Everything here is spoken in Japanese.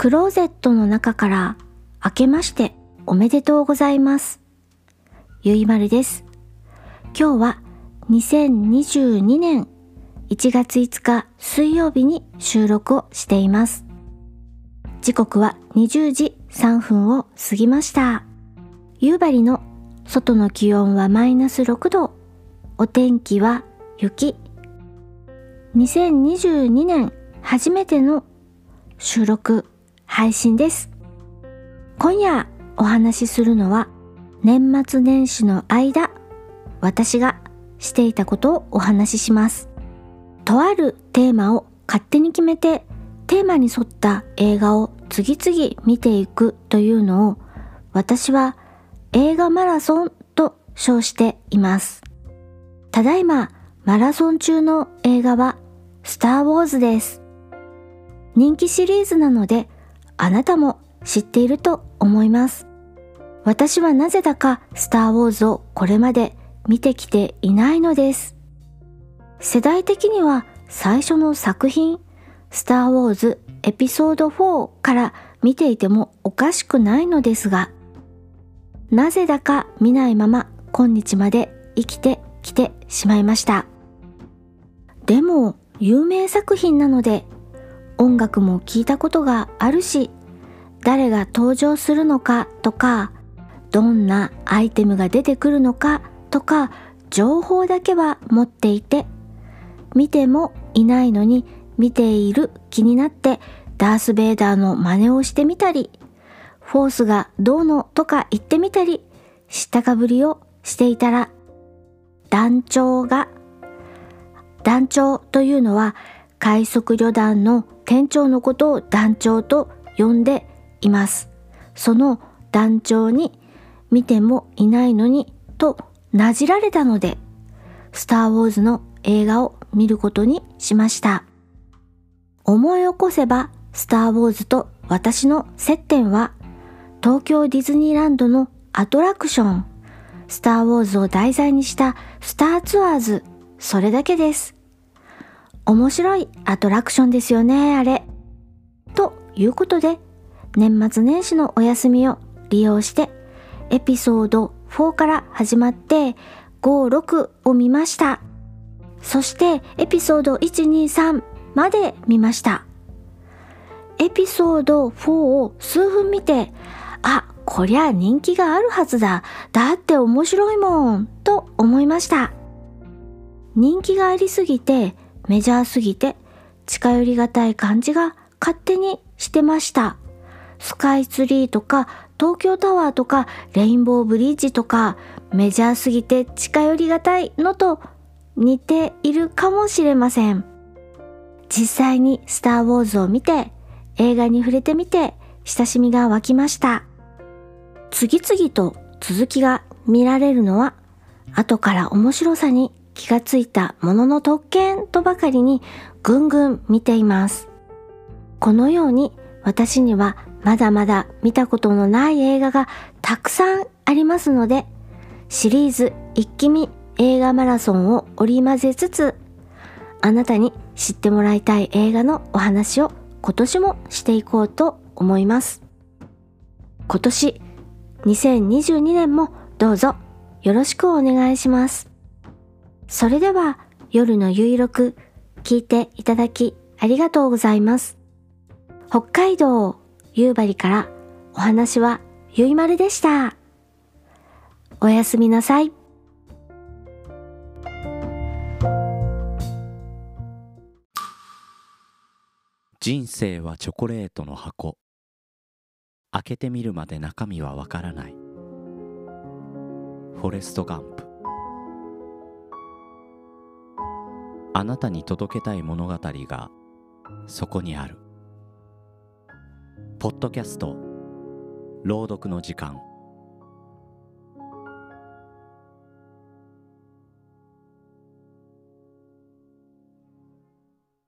クローゼットの中から開けましておめでとうございます。ゆいまるです。今日は2022年1月5日水曜日に収録をしています。時刻は20時3分を過ぎました。夕張の外の気温はマイナス6度。お天気は雪。2022年初めての収録配信です。今夜お話しするのは年末年始の間私がしていたことをお話しします。とあるテーマを勝手に決めてテーマに沿った映画を次々見ていくというのを私は映画マラソンと称しています。ただいまマラソン中の映画はスター・ウォーズです。人気シリーズなのであなたも知っていると思います。私はなぜだかスター・ウォーズをこれまで見てきていないのです。世代的には最初の作品スター・ウォーズエピソード4から見ていてもおかしくないのですが、なぜだか見ないまま今日まで生きてきてしまいました。でも有名作品なので音楽も聞いたことがあるし、誰が登場するのかとか、どんなアイテムが出てくるのかとか、情報だけは持っていて、見てもいないのに見ている気になってダース・ベイダーの真似をしてみたり、フォースがどうのとか言ってみたり、知ったかぶりをしていたら、団長が、団長というのは快速旅団の店長のことを団長と呼んでいます。その団長に見てもいないのにとなじられたので、スター・ウォーズの映画を見ることにしました。思い起こせば、スター・ウォーズと私の接点は、東京ディズニーランドのアトラクション、スター・ウォーズを題材にしたスターツアーズ、それだけです。面白いアトラクションですよね、あれ。ということで、年末年始のお休みを利用して、エピソード4から始まって、5、6を見ました。そして、エピソード1、2、3まで見ました。エピソード4を数分見て、あ、こりゃ人気があるはずだ。だって面白いもん。と思いました。人気がありすぎて、メジャーすぎて、近寄りがたい感じが勝手にしてました。スカイツリーとか、東京タワーとか、レインボーブリッジとか、メジャーすぎて近寄りがたいのと似ているかもしれません。実際にスター・ウォーズを見て、映画に触れてみて、親しみが湧きました。次々と続きが見られるのは、後から面白さに気がついたものの特権とばかりにぐんぐん見ています。このように私にはまだまだ見たことのない映画がたくさんありますので、シリーズ一気見映画マラソンを織り交ぜつつ、あなたに知ってもらいたい映画のお話を今年もしていこうと思います。今年2022年もどうぞよろしくお願いします。それでは夜のゆいろく聞いていただきありがとうございます。北海道夕張からお話はゆいまるでした。おやすみなさい。人生はチョコレートの箱開けてみるまで中身はわからないフォレスト・ガンプあなたに届けたい物語がそこにある。ポッドキャスト朗読の時間。